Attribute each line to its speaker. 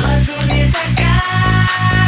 Speaker 1: Más sacar.